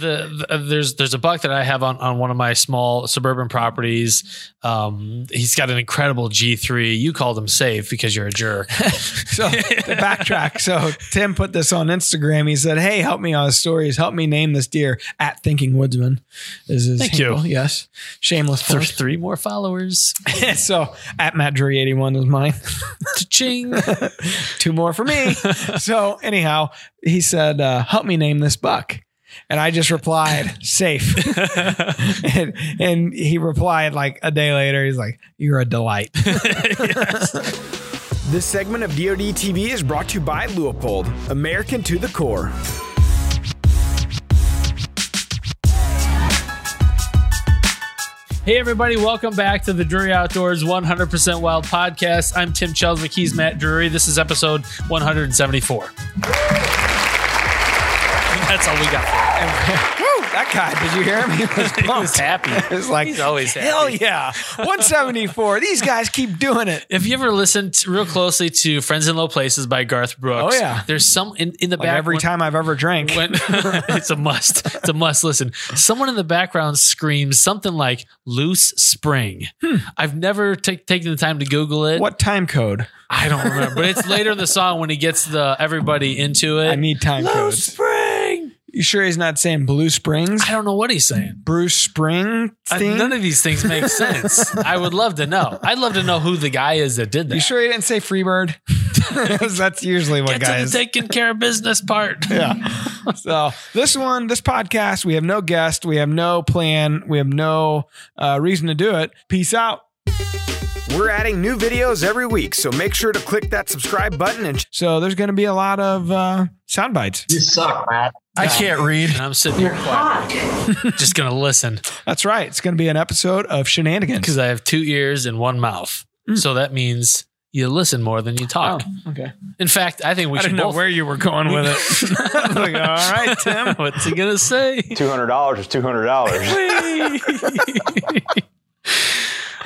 the, the there's there's a buck that I have on, on one of my small suburban properties. Um, he's got an incredible G3. You called him safe because you're a jerk. So to backtrack, so Tim put this on Instagram. He said, "Hey, help me on his stories. Help me name this deer." At Thinking Woodsman is his Thank you. handle. Yes, shameless. There's three more followers. so at Matt Drury eighty one is mine. Ching. Two more for me. so anyhow, he said, uh, "Help me name this buck." And I just replied, safe. and, and he replied like a day later, he's like, You're a delight. This segment of DoD TV is brought to you by Leupold, American to the core. Hey, everybody, welcome back to the Drury Outdoors 100% Wild podcast. I'm Tim Chelswick. He's Matt Drury. This is episode 174. That's all we got. Woo, that guy, did you hear him? He was He was happy. It was like, He's always happy. hell yeah, 174. These guys keep doing it. If you ever listened to- real closely to Friends in Low Places by Garth Brooks, Oh, yeah. there's some in, in the Like back. every when- time I've ever drank. when it's a must. It's a must listen. Someone in the background screams something like loose spring. I've never ta- taken the time to Google it. Hmm. what time code? I don't remember, but it's later in the song when he gets the everybody into it. I need time loose codes. spring. You sure he's not saying Blue Springs? I don't know what he's saying. Bruce Spring I- thing? none of these things make sense. I would love to know. I'd love to know who the guy is that did that. you sure he didn't say Freebird? 'Cause That's usually what guys Get to the guys. taking care of business part. yeah. So this one, this podcast, we have no guest, we have no plan, we have no uh, reason to do it. Peace out. We're adding new videos every week, so make sure to click that subscribe button. And so there's going to be a lot of uh, sound bites. You suck, Matt. I can't read. And I'm sitting here quiet, just gonna listen That's right. It's going to be an episode of shenanigans. because I have two ears and one mouth. Hmm. So that means you listen more than you talk. Oh, okay. In fact, I think we I should didn't know both. where you were going with it. I was like, all right, Tim. What's he gonna say? Two hundred dollars is two hundred dollars. oh.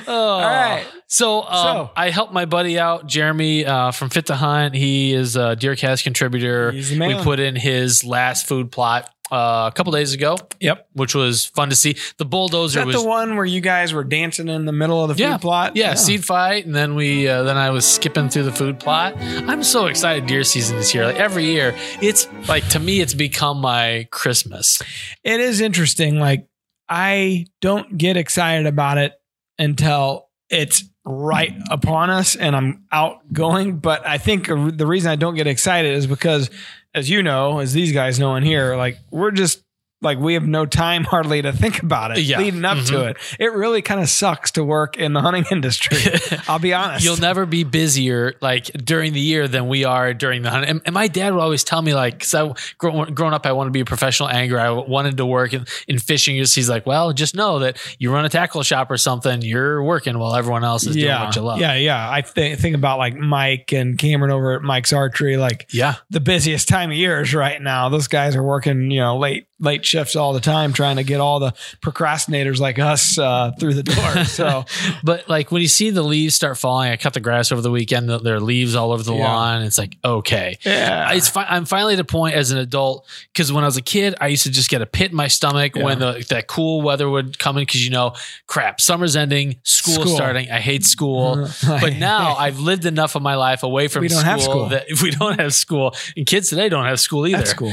All right. So, um, So- I helped my buddy out, Jeremy uh, from Fit to Hunt. He is a DeerCast contributor. He's the We put in his last food plot uh, a couple days ago, Yep. which was fun to see. The Is bulldozer that was the one where you guys were dancing in the middle of the food yeah, plot? Yeah, seed fight, and then we uh, then I was skipping through the food plot. I'm so excited deer season is here. Like every year, it's like to me, it's become my Christmas. it is interesting. Like I don't get excited about it until it's right upon us and I'm outgoing. But I think the reason I don't get excited is because, as you know, as these guys know in here, like we're just like we have no time hardly to think about it Yeah. leading up to Mhm. it. It really kind of sucks to work in the hunting industry. I'll be honest. You'll never be busier like during the year than we are during the hunt. And, and my dad would always tell me like, because I grow, growing up, I wanted to be a professional angler. I wanted to work in, in fishing. He's like, well, just know that you run a tackle shop or something, you're working while everyone else is doing what you love. Yeah, yeah. I th- think about like Mike and Cameron over at Mike's Archery. Like yeah. the busiest time of year is right now. Those guys are working, you know, late late shifts all the time, trying to get all the procrastinators like us uh, through the door. So But like when you see the leaves start falling, I cut the grass over the weekend. th- There are leaves all over the Yeah. lawn. It's like okay, yeah, it's fi- I'm finally at a point as an adult because when I was a kid, I used to just get a pit in my stomach Yeah. when the, that cool weather would come in because you know, crap, summer's ending, school's School. starting. I hate school, but now I've lived enough of my life away from We don't school, have school. that if we don't have school, and kids today don't have school either. that's cool.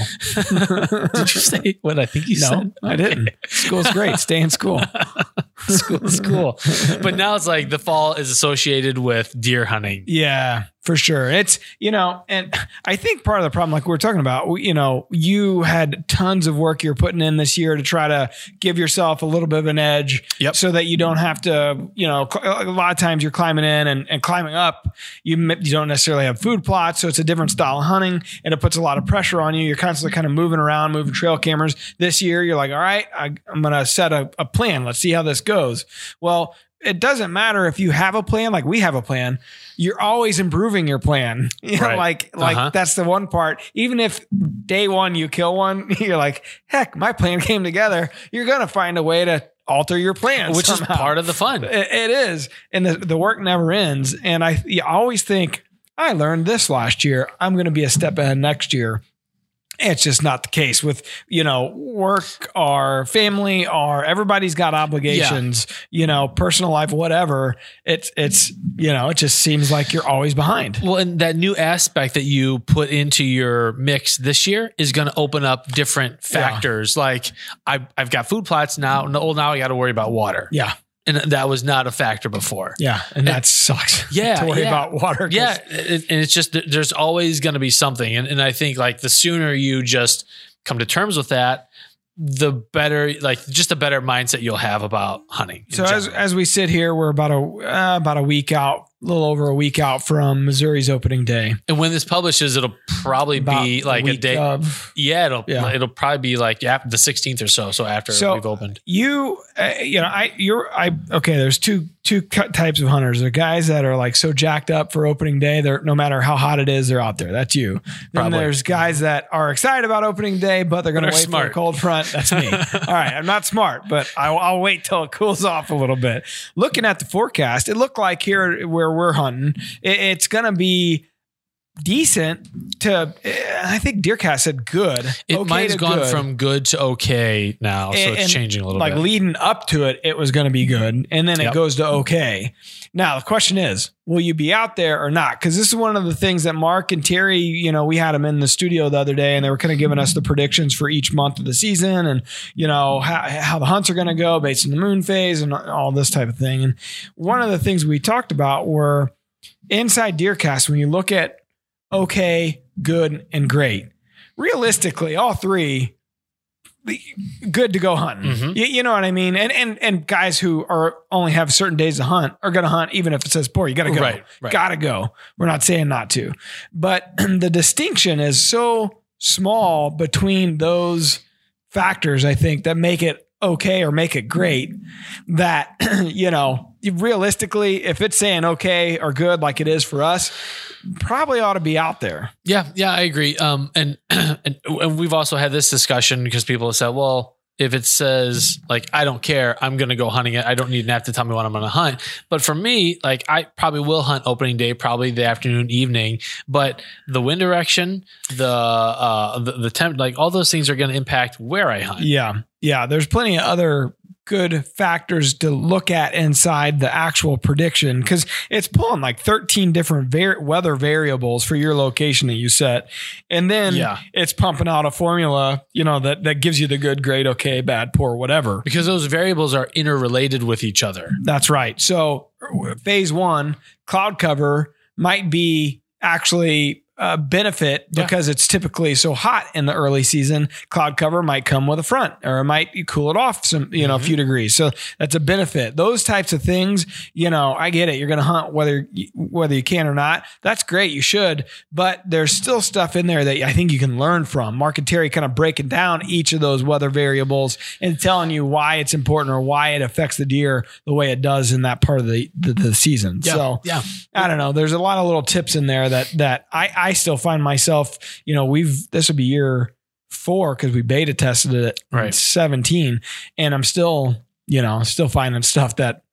Did you say what I think you no, said? I didn't. School's great. Stay in school. School is cool, but now it's like the fall is associated with deer hunting. Yeah, for sure. It's, you know, and I think part of the problem, like we were talking about, you know, you had tons of work you're putting in this year to try to give yourself a little bit of an edge Yep. so that you don't have to, you know, a lot of times you're climbing in and, and climbing up. You, you don't necessarily have food plots. So it's a different style of hunting and it puts a lot of pressure on you. You're constantly kind of moving around, moving trail cameras. This year, you're like, all right, I, I'm going to set a, a plan. Let's see how this goes. Well, it doesn't matter if you have a plan, like we have a plan. You're always improving your plan. You know, Right. like like Uh-huh. that's the one part. Even if day one you kill one, you're like, heck, my plan came together. You're gonna find a way to alter your plan, which is part of the fun. It- it is, and the, the work never ends. And I you always think I learned this last year. I'm going to be a step ahead next year. It's just not the case with, you know, work or family or everybody's got obligations, you know, personal life, whatever. It's, it's, you know, it just seems like you're always behind. Well, and that new aspect that you put into your mix this year is going to open up different factors. Like I, I've got food plots now. No, oh, now I got to worry about water, Yeah. And that was not a factor before. Yeah. And that sucks. Yeah, to worry yeah. about water. Yeah, and it's just there's always going to be something, and and I think like the sooner you just come to terms with that, the better, like just a better mindset you'll have about hunting. in So as as we sit here, we're about a uh, about a week out, a little over a week out from Missouri's opening day. and when this publishes, it'll probably About be like a week day. of yeah, it'll Yeah. it'll probably be like after the 16th or so. So after So- we've opened. you. Uh, you know, I you're I okay. There's two two types of hunters. There are guys that are like so jacked up for opening day. They're no matter how hot it is, they're out there. That's you. Then there's guys that are excited about opening day, but they're going to wait for smart. a cold front. That's me. All right, I'm not smart, but I'll, I'll wait till it cools off a little bit. Looking at the forecast, it looked like here where we're hunting, it, it's going to be decent to. I think Deercast said good. It okay mine's gone good. from good to okay now, so And- it's changing a little like bit. Like leading up to it, it was going to be good, and then it Yep. goes to okay. Now the question is, will you be out there or not? Because this is one of the things that Mark and Terry, you know, we had them in the studio the other day, and they were kind of giving us the predictions for each month of the season, and you know how how the hunts are going to go based on the moon phase and all this type of thing. And one of the things we talked about were inside Deercast when you look at okay, good, and great. Realistically, all three good to go hunting. Mhm. You, you know what I mean? And and and guys who are only have certain days to hunt are going to hunt even if it says poor. You got to go. Right, right. Got to go. We're not saying not to, but the distinction is so small between those factors. I think that make it okay or make it great. That you know, realistically, if it's saying okay or good like it is for us, probably ought to be out there. Yeah, yeah, I agree. Um, and and, and we've also had this discussion because people have said, well, if it says like I don't care, I'm to go hunting it. I don't need an app to tell me what I'm to hunt. But for me, like I probably will hunt opening day, probably the afternoon, evening. But the wind direction, the uh, the, the temp, like all those things are to impact where I hunt. Yeah. Yeah. There's plenty of other good factors to look at inside the actual prediction because it's pulling like 13 different var- weather variables for your location that you set. And then Yeah. it's pumping out a formula, you know, that, that gives you the good, great, okay, bad, poor, whatever. Because those variables are interrelated with each other. That's right. So phase one, cloud cover might be actually a benefit Yeah. because it's typically so hot in the early season. Cloud cover might come with a front or it might cool it off some, you know, a few mm-hmm. degrees. So that's a benefit. Those types of things, you know, I get it. You're going to hunt whether, you- whether you can or not. That's great. You should, but there's still stuff in there that I think you can learn from. Mark and Terry kind of breaking down each of those weather variables and telling you why it's important or why it affects the deer the way it does in that part of the, the, the season. So yeah. I don't know. There's a lot of little tips in there that that I I still find myself. You know, we've this would be year four because we beta tested it in Right. 17, and I'm still you know still finding stuff that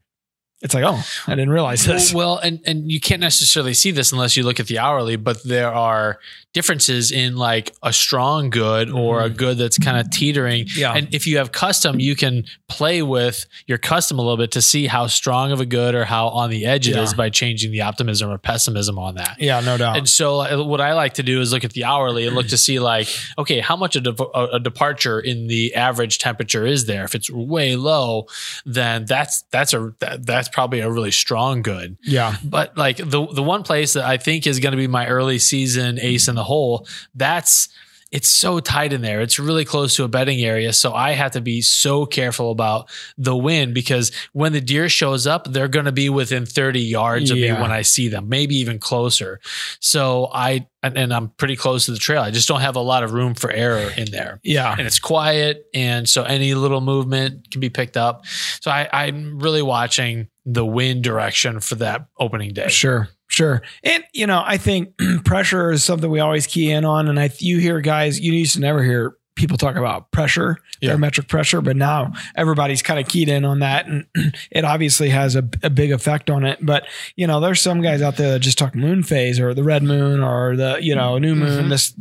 it's like oh I didn't realize this. Well, and and you can't necessarily see this unless you look at the hourly, but there are differences in like a strong good or a good that's kind of teetering. Mm-hmm. Yeah. And if you have custom, you can play with your custom a little bit to see how strong of a good or how on the edge it Yeah. is by changing the optimism or pessimism on that. yeah, no doubt. And so, uh, what I like to do is look at the hourly and look to see, like, okay, how much a, de- a a departure in the average temperature is there? If it's way low, then that's that's a that, that's probably a really strong good. yeah, But like the the one place that I think is going to be my early season ace in the hole, that's it's so tight in there. It's really close to a bedding area. So I have to be so careful about the wind because when the deer shows up, they're going to be within 30 yards of me when I see them, maybe even closer. So I, and, and I'm pretty close to the trail. I just don't have a lot of room for error in there yeah, and it's quiet. And so any little movement can be picked up. So I, I'm really watching the wind direction for that opening day. Sure, sure. And you know, I think pressure is something we always key in on. And I, you hear guys, you used to never hear people talk about pressure, Yeah. barometric pressure, but now everybody's kind of keyed in on that. And it obviously has a, a big effect on it. But, you know, there's some guys out there that just talk moon phase or the red moon or the, you know, new moon. Mhm. This,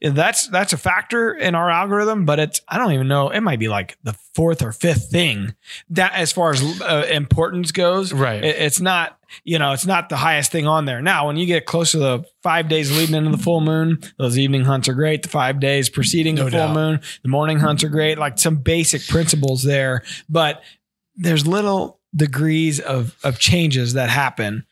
that's, that's a factor in our algorithm, but it's, I don't even know. It might be like the fourth or fifth thing that as far as uh, importance goes. Right. It- it's not, you know, it's not the highest thing on there. Now, when you get close to the five days leading into the full moon, those evening hunts are great. The five days preceding No the full doubt. moon, the morning hunts are great. Like some basic principles there, but there's little degrees of of changes that happen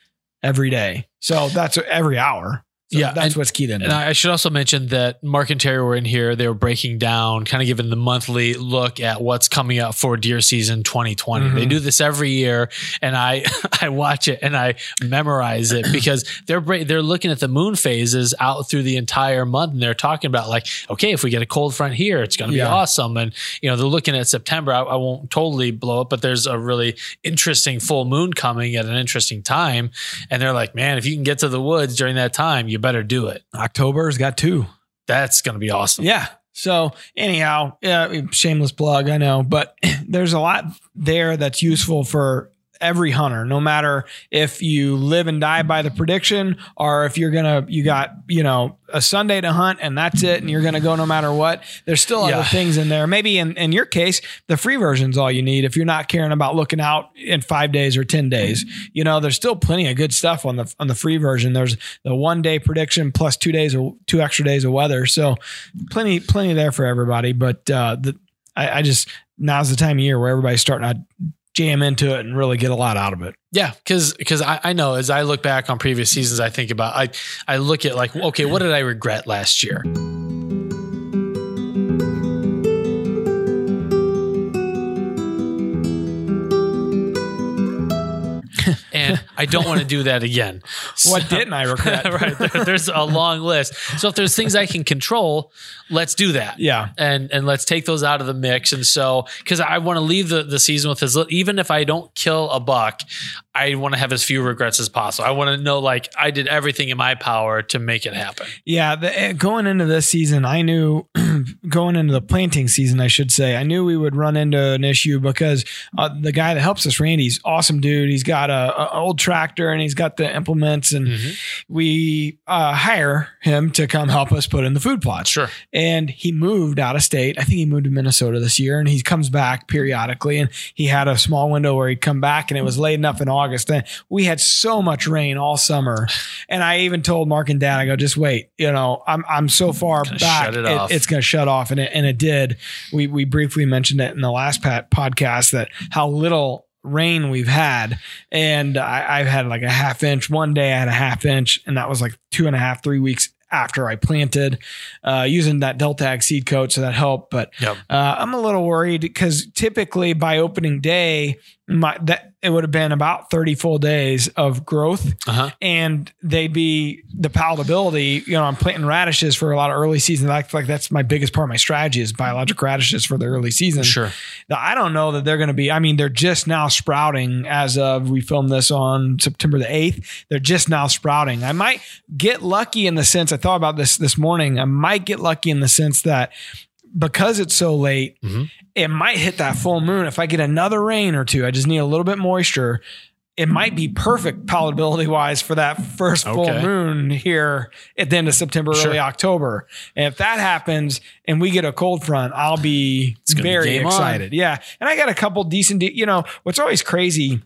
every day. So that's every hour. So Yeah, that's and- what's keyed in. And I should also mention that Mark and Terry were in here. They were breaking down, kind of giving the monthly look at what's coming up for deer season 2020. They Mhm. do this every year, and I I watch it and I memorize it because they're they're looking at the moon phases out through the entire month, and they're talking about like, okay, if we get a cold front here, it's going to be Yeah. awesome. And you know, they're looking at September. I, I won't totally blow it, but there's a really interesting full moon coming at an interesting time, and they're like, man, if you can get to the woods during that time, you better do it. October's got two. That's going to be awesome. Yeah. So anyhow, yeah, shameless plug, I know, but there's a lot there that's useful for every hunter, no matter if you live and die by the prediction or if you're gonna you got, you know, a Sunday to hunt and that's it and you're gonna go no matter what. There's still Yeah. other things in there. Maybe in, in your case, the free version's all you need if you're not caring about looking out in five days or ten days. You know, there's still plenty of good stuff on the on the free version. There's the one day prediction plus two days or two extra days of weather. So plenty plenty there for everybody. But uh, the I, I just now's the time of year where everybody's starting to jam into it and really get a lot out of it. Yeah, because because I, I know as I look back on previous seasons, I think about I I look at like okay, what did I regret last year? And I don't want to do that again. What So- didn't I regret? right, there- there's a long list. So if there's things I can control, let's do that. Yeah. and and let's take those out of the mix. And so, because I want to leave the, the season with as even if I don't kill a buck, I want to have as few regrets as possible. I want to know like I did everything in my power to make it happen. Yeah, the, eh, going into this season, I knew going into the planting season, I should say, I knew we would run into an issue because uh, the guy that helps us, Randy's awesome dude. He's got a, a old tractor and he's got the implements, and we uh, hire him to come help us put in the food plots. Sure. And he moved out of state. I think he moved to Minnesota this year, and he comes back periodically. And he had a small window where he'd come back, and it was late enough in August. And we had so much rain all summer, and I even told Mark and Dad, I go, just wait. You know, I'm I'm so far back, it off. it's going to shut off, and it and it did. We we briefly mentioned it in the last pat podcast that how little rain we've had and I, I've had like a half inch one day i had a half inch and that was like two and a half three weeks after i planted uh, using that deltag seed coat so that helped but Yep. uh, i'm a little worried because typically by opening day my that it would have been about 30 full days of growth Uh huh. and they'd be the palatability. You know, I'm planting radishes for a lot of early season. Feel like that's my biggest part of my strategy is biologic radishes for the early season. Sure. Now, I don't know that they're going to be. I mean, they're just now sprouting as of we filmed this on September the eighth. They're just now sprouting. I might get lucky in the sense I thought about this this morning. I might get lucky in the sense that because it's so late, Mhm. it might hit that full moon. If I get another rain or two, I just need a little bit moisture. It might be perfect palatability wise for that first full Okay. moon here at the end of September, Sure. early October. And if that happens and we get a cold front, I'll be gonna be very on. excited. Yeah. And I got a couple decent, de- you know, what's always crazy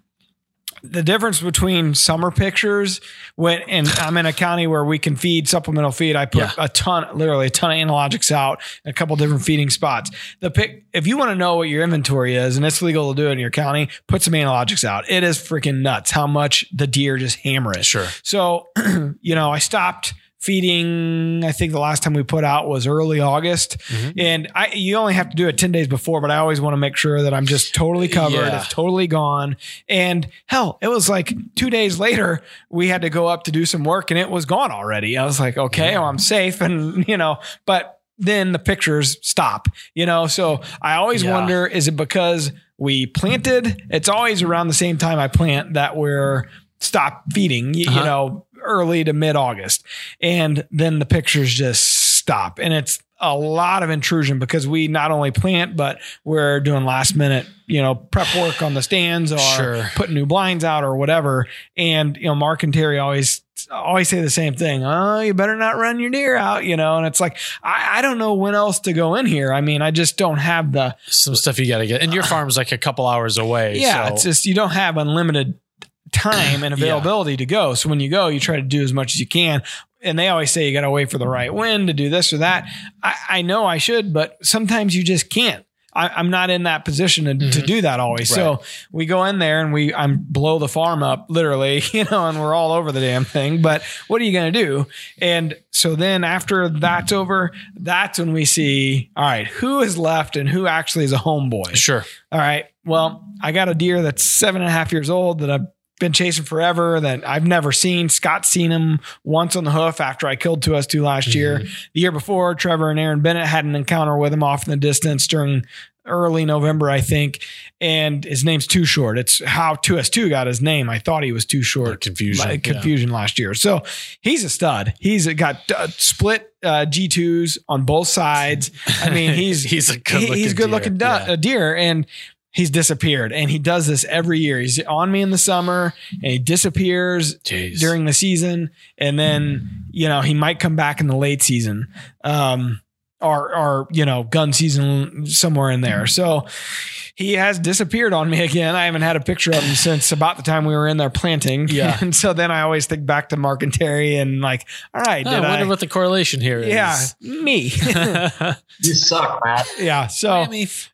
the difference between summer pictures when and I'm in a county where we can feed supplemental feed. I put Yeah. a ton, literally a ton of analogics out in a couple different feeding spots. The pick, if you want to know what your inventory is, and it's legal to do it in your county, put some analogics out. It is freaking nuts how much the deer just hammer it. Sure. So, you know, I stopped feeding. I think the last time we put out was early August, Mhm. and I you only have to do it ten days before. But I always want to make sure that I'm just totally covered. Yeah. It's totally gone. And hell, it was like two days later we had to go up to do some work, and it was gone already. I was like, okay, well, I'm safe, and you know, but. Then the pictures stop, you know. So I always Yeah. wonder: is it because we planted? It's always around the same time I plant that we're stop feeding. You, you Uh-huh. know, early to mid August, and then the pictures just stop. And it's a lot of intrusion because we not only plant, but we're doing last minute, you know, prep work on the stands or Sure. putting new blinds out or whatever. And, you know, Mark and Terry always, always say the same thing. Oh, you better not run your deer out, you know? And it's like, I, I don't know when else to go in here. I mean, I just don't have the, Some stuff you got to get. And your farm's like a couple hours away. yeah, so- it's just, you don't have unlimited time and Yeah. availability to go. So when you go, you try to do as much as you can. And they always say you got to wait for the right wind to do this or that. I, I know I should, but sometimes you just can't. I, I'm not in that position to, to Mhm. do that always. So we go in there and we I'm blow the farm up literally, you know, and we're all over the damn thing. But what are you gonna do? And so then after that's over, that's when we see, all right, who is left and who actually is a homeboy. sure. All right. Well, I got a deer that's seven and a half years old that I've been chasing forever that I've never seen. Scott seen him once on the hoof after I killed two us two last year. The year before, Trevor and Aaron Bennett had an encounter with him off in the distance during early November, I think. And his name's Too Short. It's how 2S2 got his name. I thought he was Too Short. Confusion. Like, confusion last year. So he's a stud. He's got uh, split uh, G2s on both sides. I mean, he's He's a good he- looking he's good looking deer. du- Yeah. deer and he's disappeared. And he does this every year. He's on me in the summer and he disappears Jeez. during the season. And then you know he might come back in the late season. Um or or you know gun season somewhere in there so he has disappeared on me again. I haven't had a picture of him since about the time we were in there planting. Yeah. And so then I always think back to Mark and Terry and like, all right, Oh, did I wonder I? what the correlation here is. yeah, me. You suck, Matt. yeah. So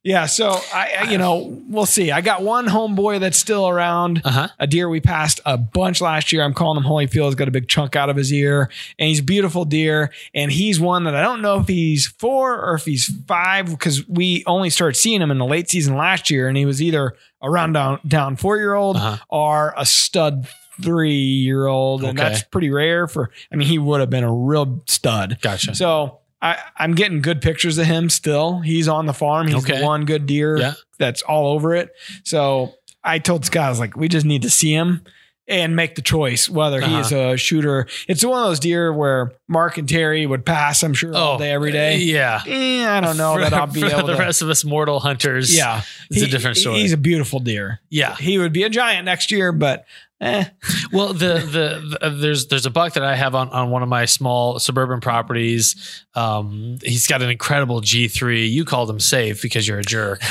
yeah, so I, I- you know, we'll see. I got one homeboy that's still around. Uh-huh. A deer we passed a bunch last year. I'm calling him Holyfield. He's got a big chunk out of his ear, and he's a beautiful deer. And he's one that I don't know if he's four or if he's five because we only started seeing him in the late season last year, and he was either around down down four year old Uh-huh. or a stud three year old, and Okay. that's pretty rare for. I mean, he would have been a real stud. Gotcha. So I, I'm getting good pictures of him still. He's on the farm. He's Okay. the one good deer Yeah. that's all over it. So I told Scott, I was like, we just need to see him and make the choice whether he Uh-huh. is a shooter. It's one of those deer where Mark and Terry would pass, I'm sure, all day, every day. Oh, Yeah. Eh, I don't know For- that I'll be for able the to. rest of us mortal hunters. yeah. It's a different story. He's a beautiful deer. yeah. He would be a giant next year, but eh. Well, the, the the there's there's a buck that I have on on one of my small suburban properties. Um, he's got an incredible G3. You called him safe because you're a jerk.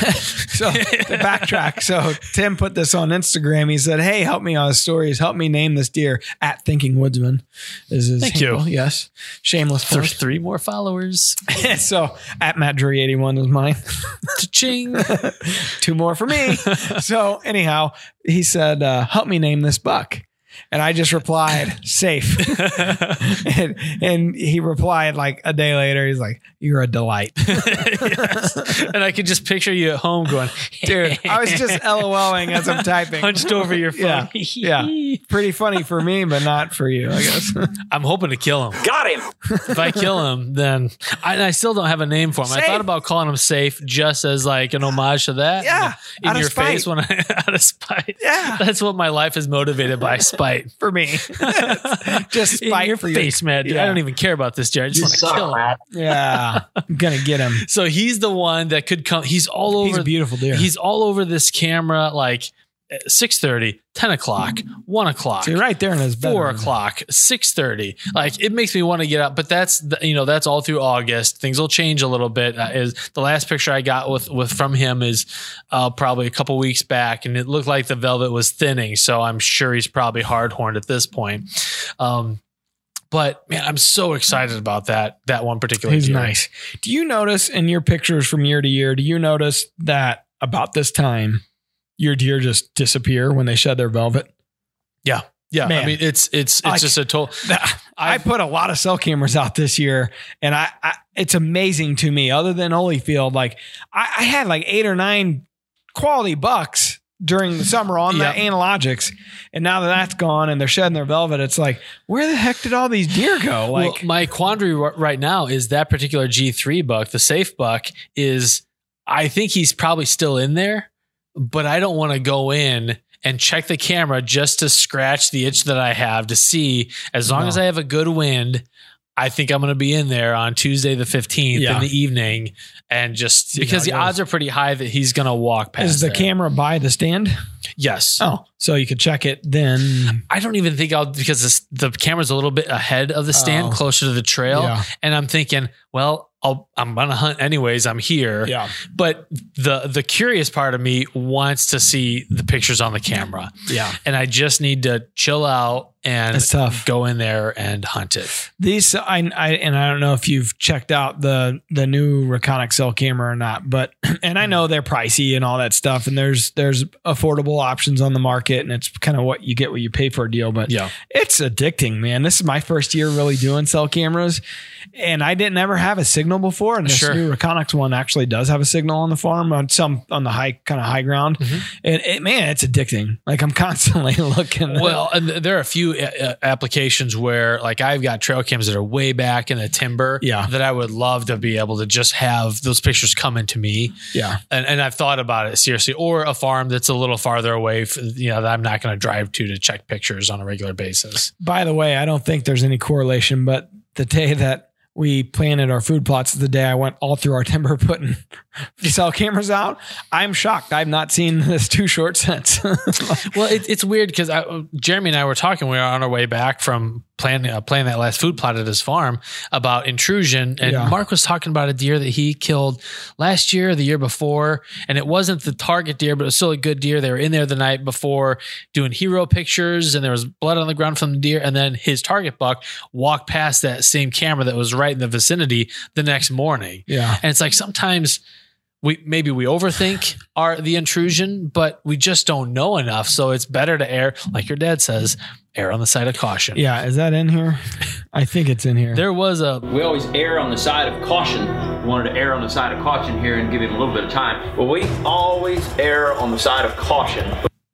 So to backtrack. So Tim put this on Instagram. He said, Hey, help me on stories. Help me name this deer at Thinking Woodsman is his Thank you. handle. Yes. Shameless There's three more followers. so at Matt Drury 81 is mine. Ching. Two more for me. so anyhow, he said, uh, help me name this buck. And I just replied, safe. and, and he replied like a day later, he's like, You're a delight. Yes. And I could just picture you at home going, Dude, I was just LOLing as I'm typing. hunched over your phone. Yeah. Yeah. Pretty funny for me, but not for you, I guess. I'm hoping to kill him. Got him. If I kill him, then I, I still don't have a name for him. I thought about calling him safe just as like an homage to that. Yeah, In out of your spite. face when I out of spite. Yeah. That's what my life is motivated by spite. For me. Just In spite your for you. face, man. Dude, I don't even care about this deer. I just want to kill suck, him. Yeah. I'm gonna get him. So he's the one that could come. He's all over. He's a beautiful deer. He's all over this camera like 6.30, 10 o'clock, 1 o'clock. So you're right there in his Four o'clock, six thirty. Like it makes me want to get up, but that's the, you know that's all through August. Things will change a little bit. Uh, is the last picture I got with with from him is uh, probably a couple weeks back, and it looked like the velvet was thinning. So I'm sure he's probably hard horned at this point. Um, but man, I'm so excited about that that one particular. He's deer. nice. Do you notice in your pictures from year to year, do you notice that about this time your deer just disappear when they shed their velvet? Yeah, Yeah. I Man. mean it's it's it's Like- just a total. I put a lot of cell cameras out this year, and I, I it's amazing to me. Other than Holyfield, like I, I had like eight or nine quality bucks during the summer on Yeah. the analogics, and now that that's gone and they're shedding their velvet, it's like where the heck did all these deer go? Like well, my quandary right now is that particular G3 buck, the safe buck, is I think he's probably still in there, but I don't want to go in and check the camera just to scratch the itch that I have to see as long No. as I have a good wind. I think I'm going to be in there on Tuesday the 15th Yeah. in the evening, and just See because how the odds are pretty high that he's going to walk past. Is the there. camera by the stand? Yes. Oh, so you could check it then. I don't even think I'll because this, the camera's a little bit ahead of the stand, Oh. closer to the trail, Yeah. and I'm thinking, well, I'll, I'm gonna hunt anyways. I'm here, Yeah. but the the curious part of me wants to see the pictures on the camera, Yeah. and I just need to chill out and tough. go in there and hunt it. These I, I and I don't know if you've checked out the the new Recon XL camera or not, but and I hmm. know they're pricey and all that stuff, and there's there's affordable options on the market, and it's kind of what you get what you pay for a deal. But Yeah. it's addicting, man. This is my first year really doing cell cameras, and I didn't ever have a signal before. And this Sure. new Reconyx one actually does have a signal on the farm on some on the high kind of high ground, Mhm. and it, man, it's addicting. Like I'm constantly looking. Well, and there are a few uh, uh, applications where, like, I've got trail cams that are way back in the timber. Yeah. That I would love to be able to just have those pictures come into me. yeah, And, and I've thought about it seriously, or a farm that's a little farther away, f you know, that I'm not going to drive to to check pictures on a regular basis. By the way, I don't think there's any correlation, but the day that we planted our food plots the day I went all through our timber putting cell cameras out. I'm shocked. I've not seen this too short since. Well, it, it's weird because Jeremy and I were talking. We were on our way back from planning uh, planning that last food plot at his farm about intrusion, and Yeah. Mark was talking about a deer that he killed last year, the year before, and it wasn't the target deer, but it was still a good deer. They were in there the night before doing hero pictures, and there was blood on the ground from the deer, and then his target buck walked past that same camera that was right in the vicinity the next morning. yeah. And it's like sometimes we maybe we overthink our the intrusion, but we just don't know enough. So it's better to err, like your dad says, err on the side of caution. Yeah. Is that in here? I think it's in here. There was a We always err on the side of caution. We wanted to err on the side of caution here and give it a little bit of time. But we always err on the side of caution.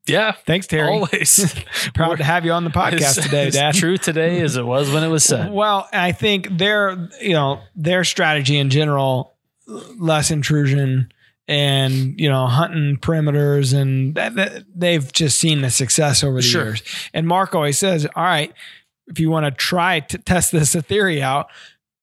yeah, Thanks, Terry. always Proud to have you on the podcast As- today, as Dad. True today as it was when it was said. Well, I think their you know their strategy in general, less intrusion and you know hunting perimeters, and that, that- they've just seen the success over the Sure. years. And Mark always says, "All right, if you want to try to test this theory out,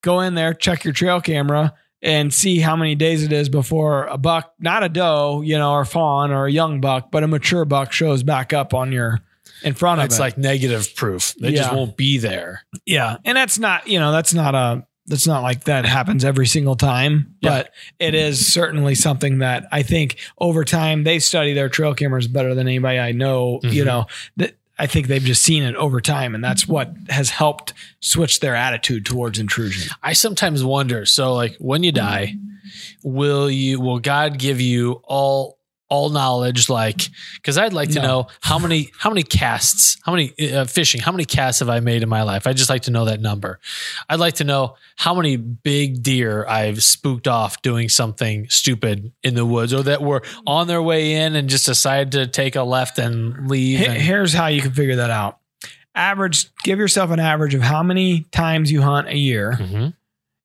go in there, check your trail camera." And see how many days it is before a buck, not a doe, you know, or fawn or a young buck, but a mature buck shows back up on your in front of It's like negative proof. They just won't be there. Yeah. And that's not, you know, that's not a, that's not like that happens every single time, Yeah. but it is certainly something that I think over time they study their trail cameras better than anybody I know, you Mhm. know, that I think they've just seen it over time and that's what has helped switch their attitude towards intrusion. I sometimes wonder. So, like, when you die, will you? Will God give you all all knowledge? Like, because I'd like to No. know how many how many casts, how many uh, fishing, how many casts have I made in my life? I just like to know that number. I'd like to know how many big deer I've spooked off doing something stupid in the woods, or that were on their way in and just decided to take a left and leave. And- Here's how you can figure that out. Average, give yourself an average of how many times you hunt a year Mhm.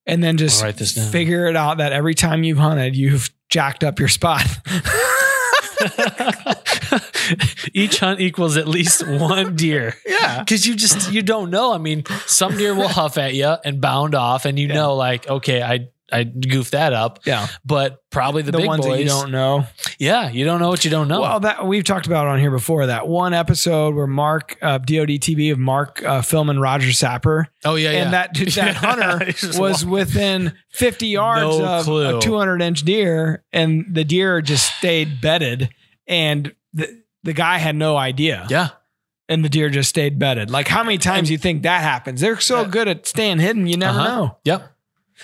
and then just write this figure it out that every time you've hunted, you've jacked up your spot. Each hunt equals at least one deer. Yeah. Because you just you don't know. I mean, some deer will huff at you and bound off, and you Yeah. know, like, okay, I I goofed that up. Yeah. But probably the, The, big ones boys, that you don't know. yeah, you don't know what you don't know. Well, that we've talked about on here before. That one episode where Mark, uh, DOD TV of Mark uh, filming Roger Sapper, oh yeah, yeah. and that that Yeah, hunter was within 50 yards No of clue. a 200 inch deer, and the deer just stayed bedded, and the the guy had no idea, yeah. and the deer just stayed bedded. Like how many times you think that happens? They're so Yeah. good at staying hidden, you never Uh-huh. know. Yep.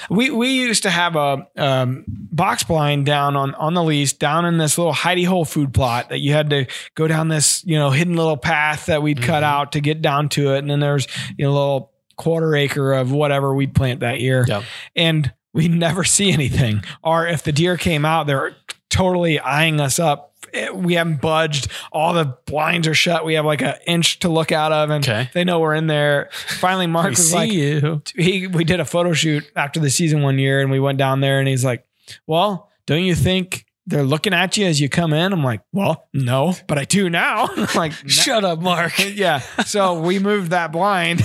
We we used to have a um, box blind down on on the lease down in this little hidey hole food plot that you had to go down this you know hidden little path that we'd cut Mhm. out to get down to it, and then there's you know a little quarter acre of whatever we'd plant that year, Yep. and we never see anything. Or if the deer came out, they're totally eyeing us up. Eh, We haven't budged. All the blinds are shut. We have like an inch to look out of, and Okay. they know we're in there. Finally, Mark was see like, you. he we did a photo shoot after the season one year and we went down there and he's like, Well, don't you think they're looking at you as you come in? I'm like, Well, no, but I do now. I'm like, Shut up, Mark. yeah. So we moved that blind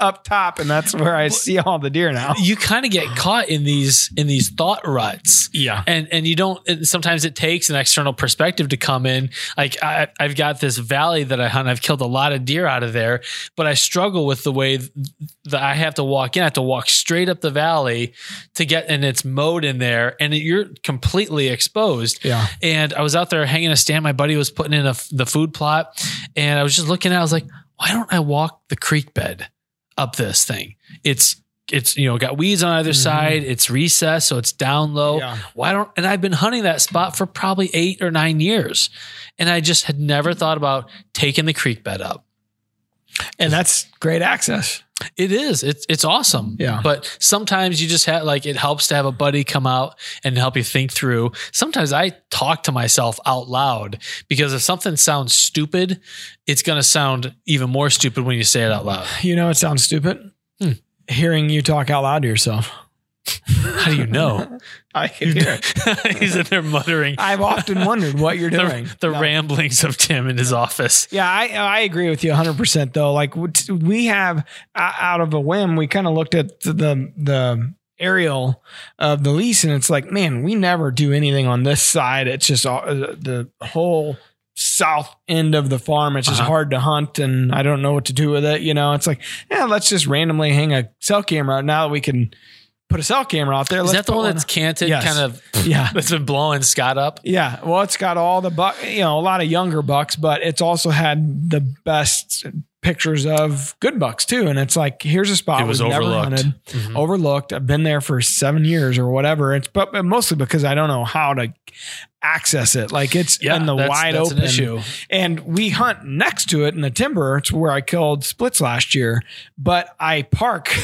up top, and that's where I see all the deer now. you kind of get caught in these in these thought ruts Yeah. and and you don't and sometimes it takes an external perspective to come in like I, i've got this valley that i hunt i've killed a lot of deer out of there but i struggle with the way that i have to walk in i have to walk straight up the valley to get and it's mowed in there and you're completely exposed. Yeah. and i was out there hanging a stand. My buddy was putting in a, the food plot. And i was just looking at it, i was like why don't i walk the creek bed up this thing? It's it's you know got weeds on either mm-hmm. side. It's recessed so it's down low. Yeah. why don't and i've been hunting that spot for probably eight or nine years. And i just had never thought about taking the creek bed up. And that's great access. It is it's it's awesome Yeah. but sometimes you just have like it helps to have a buddy come out and help you think through sometimes i talk to myself out loud because if something sounds stupid it's going to sound even more stupid when you say it out loud You know, it sounds stupid. Hmm. Hearing you talk out loud to yourself. how do you know I can hear it. he's in there muttering I've often wondered what you're doing. the, the No. ramblings of Tim in his office. Yeah, I I agree with you 100% though. Like we have out of a whim, we kind of looked at the the aerial of the lease and it's like, man, we never do anything on this side. It's just all, uh, the whole south end of the farm. It's just Uh-huh. hard to hunt and I don't know what to do with it. You know, it's like, yeah, let's just randomly hang a cell camera. Now that we can put a cell camera out there. Is let's that the put one that's canted, Yes. kind of Yeah. that's been blowing Scott up? Yeah, well, it's got all the buck, you know, a lot of younger bucks, but it's also had the best pictures of good bucks too. And it's like, here's a spot It was we've never overlooked. hunted, Mhm. overlooked. I've been there for seven years or whatever. It's but, but mostly because I don't know how to access it. Like it's Yeah, in the that's- wide that's an open issue. and we hunt next to it in the timber. It's where I killed splits last year, but I park.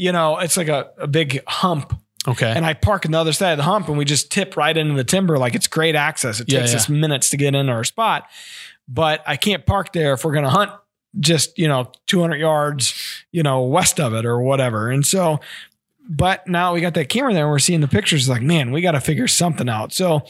You know, it's like a, a big hump Okay. and I park on the other side of the hump and we just tip right into the timber. Like it's great access. It Yeah, takes yeah. us minutes to get into our spot, but I can't park there if we're going to hunt just, you know, 200 yards, you know, west of it or whatever. And so, but now we got that camera there and we're seeing the pictures like, man, we got to figure something out. So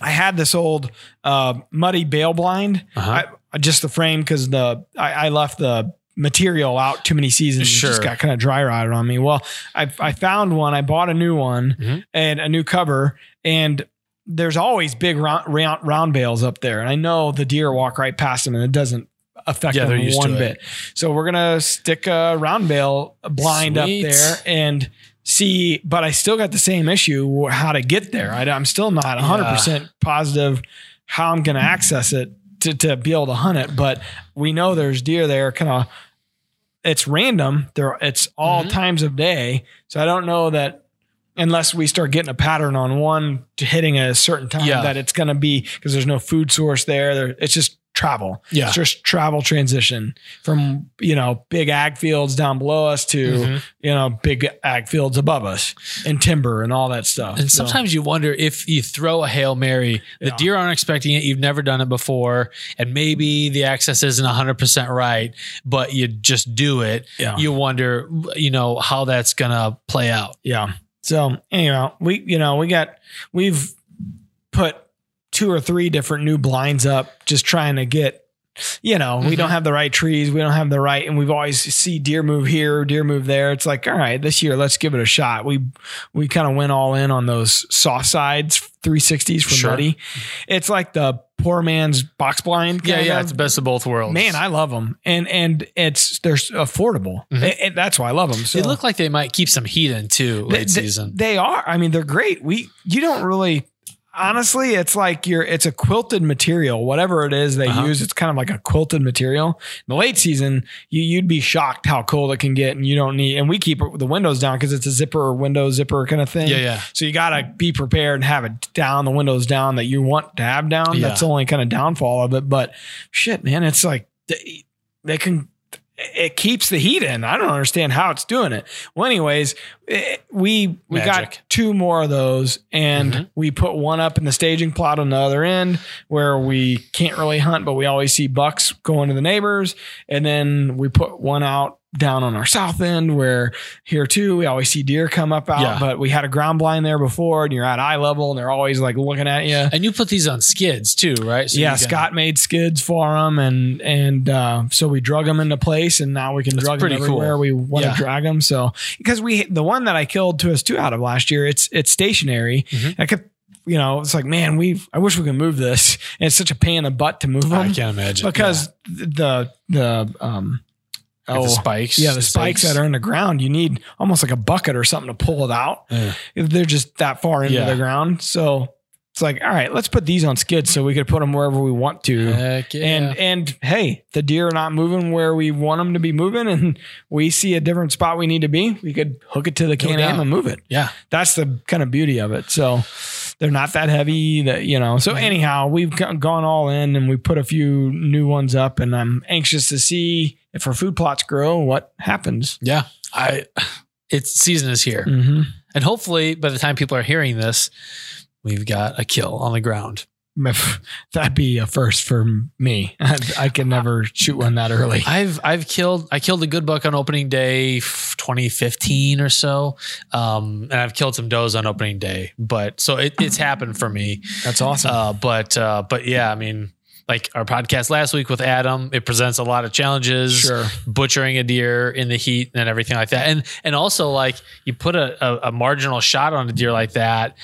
I had this old uh, muddy bale blind, Uh-huh. I, just the frame because the I, I left the material out too many seasons. It just got kind of dry rotted on me. Well, I I found one. I bought a new one Mhm. and a new cover, and there's always big round, round round bales up there, and I know the deer walk right past them, and it doesn't affect Yeah, them one it. bit. So we're gonna stick a round bale blind Sweet. up there and see. But I still got the same issue how to get there. I, I'm still not 100 percent positive how I'm gonna access it to to be able to hunt it. But we know there's deer there, kind of. It's random. There, it's all Mhm. times of day. So I don't know that unless we start getting a pattern on one to hitting a certain time Yeah. that it's going to be because there's no food source there. there. It's just travel. Yeah. It's just travel transition from, you know, big ag fields down below us to, Mhm. you know, big ag fields above us and timber and all that stuff. And So, sometimes you wonder if you throw a Hail Mary, the Yeah. deer aren't expecting it, you've never done it before, and maybe the access isn't 100% right, but you just do it. Yeah. You wonder, you know, how that's going to play out. Yeah. So anyhow, we you know we got we've put two or three different new blinds up, just trying to get. You know, we Mhm. don't have the right trees. We don't have the right, and we've always see deer move here, deer move there. It's like, all right, this year let's give it a shot. We we kind of went all in on those soft sides 360s from Sure. Muddy. It's like the poor man's box blind. Yeah, yeah, of. it's the best of both worlds. Man, I love them, and and it's they're affordable. Mhm. And- and that's why I love them. So they look like they might keep some heat in too late they, season. They are. I mean, they're great. We you don't really honestly, it's like you're it's a quilted material, whatever it is they Uh-huh. use, it's kind of like a quilted material. In the late season, you you'd be shocked how cold it can get and you don't need and we keep the windows down because it's a zipper or window zipper kind of thing. Yeah, yeah. So you gotta be prepared and have it down, the windows down that you want to have down. Yeah. That's the only kind of downfall of it. But shit, man, it's like they, they can it keeps the heat in. I don't understand how it's doing it. Well, anyways, eh, we we got two more of those, and Mhm. we put one up in the staging plot on the other end where we can't really hunt, but we always see bucks going to the neighbors, and then we put one out down on our south end where here too we always see deer come up out Yeah. but we had a ground blind there before and you're at eye level and they're always like looking at you And you put these on skids too, right? So yeah, Scott made skids for them, and and uh, so we drug them into place, and now we can That's drug them pretty cool. everywhere we want Yeah. to drag them. So because we the one that I killed two us two out of last year, it's it's stationary. Mhm. I kept you know it's like man, we I wish we could move this. And it's such a pain in the butt to move them. I can't imagine because the the um Yeah. Oh the spikes. yeah the spikes stakes. that are in the ground you need almost like a bucket or something to pull it out Yeah. they're just that far into Yeah. the ground so it's like all right let's put these on skids so we could put them wherever we want to Heck yeah. and and hey the deer are not moving where we want them to be moving and we see a different spot we need to be we could hook it to the can am and move it yeah. that's the kind of beauty of it so they're not that heavy that you know so anyhow we've gone all in and we put a few new ones up and i'm anxious to see if our food plots grow what happens Yeah. I it's season is here. mm-hmm. And hopefully by the time people are hearing this, we've got a kill on the ground. that'd be a first for me i, can never shoot one that early I've I've killed I killed a good buck on opening day 2015 or so. Um and I've killed some does on opening day. But so it, it's happened for me. that's awesome Uh but uh but yeah, I mean like our podcast last week with Adam, it presents a lot of challenges. sure butchering a deer in the heat and everything like that. And and also like you put a, a, a marginal shot on a deer like that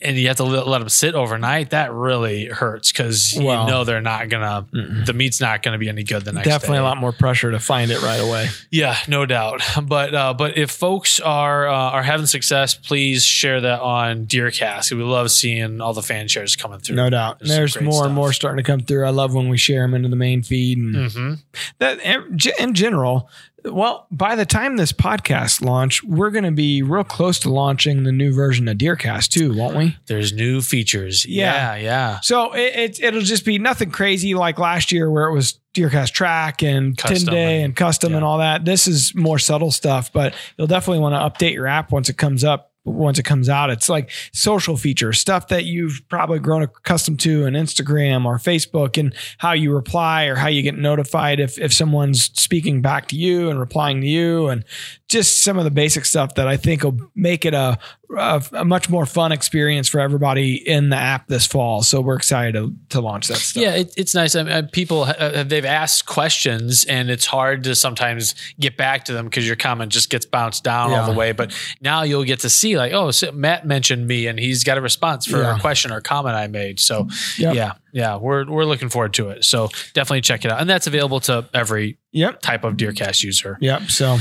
and you have to let, them sit overnight, that really hurts because Well, you know they're not gonna mm-mm. the meat's not gonna be any good the next day. definitely day. a lot more pressure to find it right away Yeah, no doubt. But uh, but if folks are uh, are having success, please share that on Deercast. We love seeing all the fan shares coming through. no doubt There's there's more stuff. and more starting to come through i love when we share them into the main feed and hmm that in general well by the time this podcast launch we're going to be real close to launching the new version of deercast too won't we There's new features. Yeah. Yeah, yeah. so it, it, it'll just be nothing crazy like last year where it was deercast track and Custom 10 day and- and custom and all that this is more subtle stuff but you'll definitely want to update your app once it comes up once it comes out it's like social features stuff that you've probably grown accustomed to in instagram or facebook and how you reply or how you get notified if, if someone's speaking back to you and replying to you and just some of the basic stuff that i think will make it a, a, a much more fun experience for everybody in the app this fall so we're excited to, to launch that stuff Yeah, it, it's nice. I mean, people uh, they've asked questions, and it's hard to sometimes get back to them because your comment just gets bounced down all the way. But now you'll get to see, like, oh, so Matt mentioned me, and he's got a response for Yeah. a question or comment I made. So, Yep. yeah, yeah, we're we're looking forward to it. So definitely check it out, and that's available to every yep type of Deercast user. Yep. So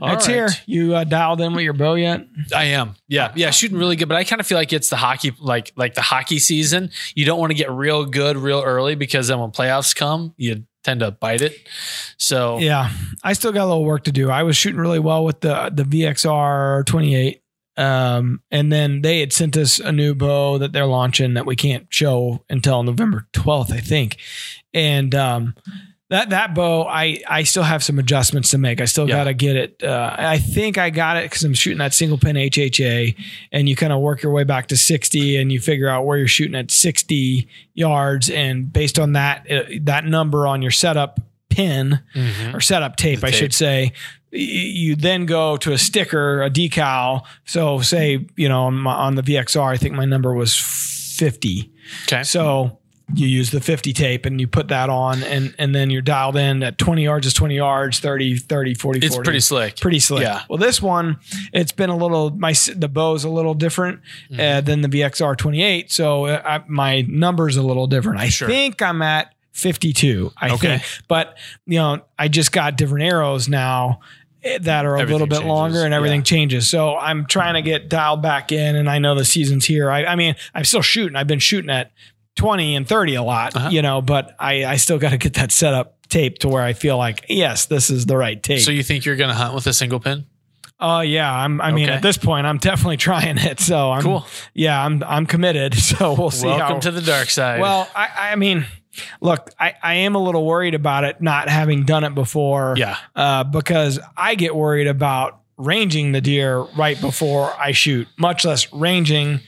All it's right. here. You uh, dialed in with your bow yet? I am. Yeah. Yeah. Shooting really good. But I kind of feel like it's the hockey, like, like the hockey season. You don't want to get real good real early because then when playoffs come, you tend to bite it. So Yeah. I still got a little work to do. I was shooting really well with the the VXR 28. Um, and then they had sent us a new bow that they're launching that we can't show until November 12th, I think. And um that that bow, I I still have some adjustments to make. I still Yeah. got to get it. Uh, I think I got it because I'm shooting that single pin HHA, and you kind of work your way back to 60, and you figure out where you're shooting at 60 yards, and based on that uh, that number on your setup pin Mhm. or setup tape, The I tape. should say. You then go to a sticker, a decal. So, say you know on, the VXR, I think my number was 50. okay. So you use the 50 tape and you put that on and and then you're dialed in at 20 yards is 20 yards 30 30 40 It's 40. pretty slick. pretty slick Yeah. well this one it's been a little my the bow's a little different Mm-hmm. uh, than the vxr 28 so uh, I, my number's a little different i Sure. think i'm at 52 i Okay. think but you know i just got different arrows now that are a Everything little bit changes. longer and everything Yeah. changes. So I'm trying to get dialed back in and I know the season's here. I, I mean, I'm still shooting. I've been shooting at 20 and 30 a lot, Uh-huh. you know, but I, I still got to get that set up tape to where I feel like, yes, this is the right tape. So you think you're going to hunt with a single pin? Oh yeah, I'm. I mean, Okay. at this point, I'm definitely trying it. So I'm Cool. Yeah, I'm. I'm committed. So we'll see. Welcome how, to the dark side. Well, I. I mean, look, I. I am a little worried about it not having done it before. yeah. Uh, because I get worried about ranging the deer right before I shoot, much less ranging,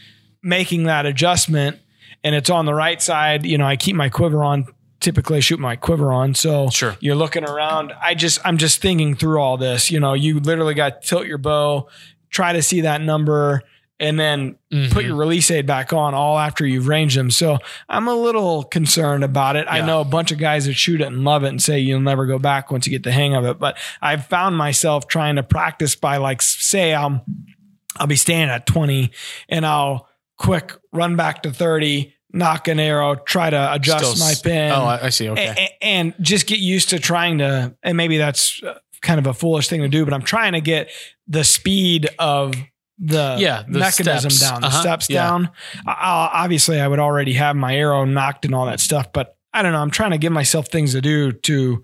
making that adjustment. And it's on the right side. You know, I keep my quiver on. Typically, I shoot my quiver on. So Sure. you're looking around. I just, I'm just thinking through all this. You know, you literally got to tilt your bow, try to see that number, and then put Mhm. your release aid back on all after you've ranged them. So I'm a little concerned about it. I know a bunch of guys that shoot it and love it and say you'll never go back once you get the hang of it. But I've found myself trying to practice by like say I'm I'll be standing at 20 and I'll quick run back to 30, nock an arrow, try to adjust Still my pin. Oh, I, see. Okay. A- a- and just get used to trying to, and maybe that's uh, kind of a foolish thing to do, but I'm trying to get the speed of the, Yeah, the mechanism steps. down, the Uh-huh, steps yeah. down. Obviously, I would already have my arrow nocked and all that stuff, but I don't know. I'm trying to give myself things to do to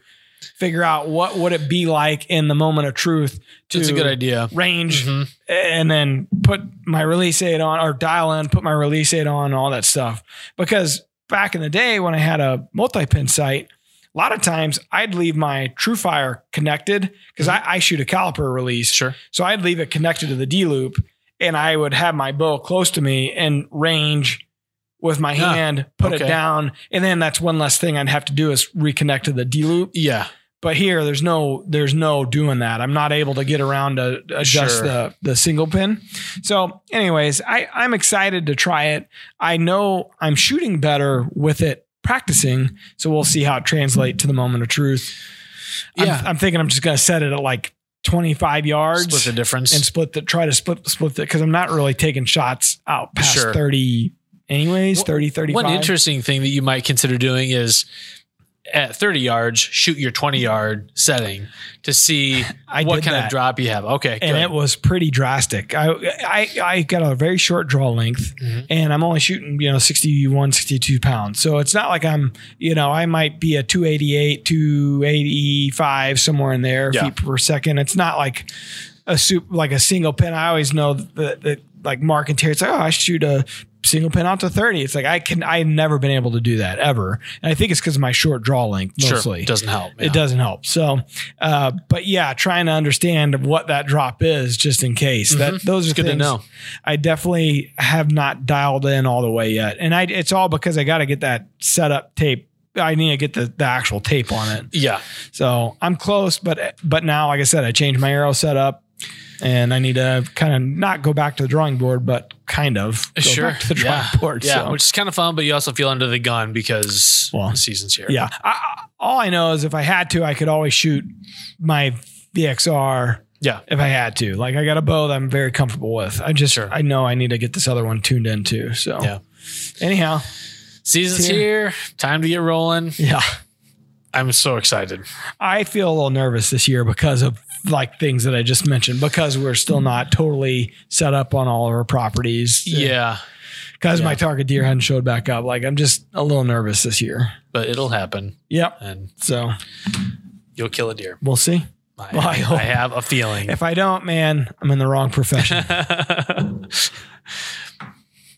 figure out what would it be like in the moment of truth. To That's a good idea. Range Mhm. and then put my release aid on or dial in, put my release aid on, all that stuff. Because back in the day when I had a multi pin sight, a lot of times I'd leave my TruFire connected because I, I shoot a caliper release. Sure. So I'd leave it connected to the D loop and I would have my bow close to me and range with my Ah, hand, put okay. it down. And then that's one less thing I'd have to do is reconnect to the D loop. Yeah. But here there's no there's no doing that. I'm not able to get around to adjust Sure. the the single pin. So anyways, I, I'm excited to try it. I know I'm shooting better with it practicing. So we'll see how it translates to the moment of truth. I'm- Yeah. I'm, thinking I'm just gonna set it at like 25 yards Split the difference. and split the try to split split it because I'm not really taking shots out past Sure. 30 anyways, Well, 30, 35. One interesting thing that you might consider doing is at 30 yards, shoot your 20 yard setting to see I what kind that. of drop you have. Okay. and good. it was pretty drastic. I, I I got a very short draw length, Mhm. and I'm only shooting you know 61, 62 pounds. So it's not like I'm you know I might be a 288, 285 somewhere in there Yeah. feet per second. It's not like a soup like a single pin. I always know that, that like Mark and Terry. It's like oh I shoot a single pin out to 30. It's like I can I've never been able to do that ever, and I think it's because of my short draw length mostly. Sure. Doesn't help. It doesn't help. So, uh, but yeah, trying to understand what that drop is just in case. That those are Mm-hmm. good to know. I definitely have not dialed in all the way yet, and I it's all because I got to get that setup tape. I need to get the, the actual tape on it. Yeah. So I'm close, but but now, like I said, I changed my arrow setup, and I need to kind of not go back to the drawing board, but kind of go sure. back to the drawing yeah. board. Yeah. so. Which is kind of fun, but you also feel under the gun because Well, the season's here. Yeah. I, all I know is if I had to, I could always shoot my VXR Yeah. if I had to. Like I got a bow that I'm very comfortable with. I just Sure. I know I need to get this other one tuned in too. So Yeah. anyhow, Season's It's here. Time to get rolling. yeah. I'm so excited. I feel a little nervous this year because of like things that I just mentioned because we're still not totally set up on all of our properties. Yeah. Because my target deer hadn't showed back up. Like I'm just a little nervous this year. But it'll happen Yep. and So you'll kill a deer. we'll see. I, Well, I I hope. have a feeling. If I don't, man, I'm in the wrong profession.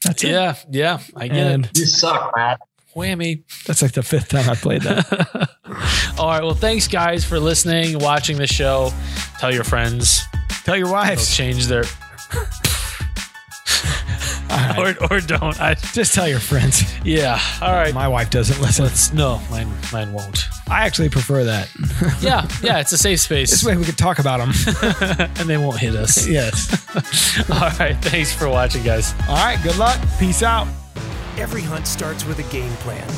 That's it. yeah. Yeah. I get And it. You suck, Matt. Whammy. that's like the fifth time I played that. All right. Well, thanks guys for listening, watching the show. Tell your friends. Tell your They'll wives. change their right. or or don't. I Just tell your friends. yeah. All right. My wife doesn't listen. Let's no, mine mine won't. I actually prefer that. Yeah, yeah, it's a safe space. This way we can talk about them. and they won't hit us. yes. All right, thanks for watching, guys. All right. Good luck. Peace out. Every hunt starts with a game plan,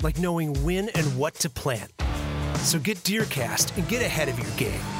like knowing when and what to plant. So get DeerCast and get ahead of your game.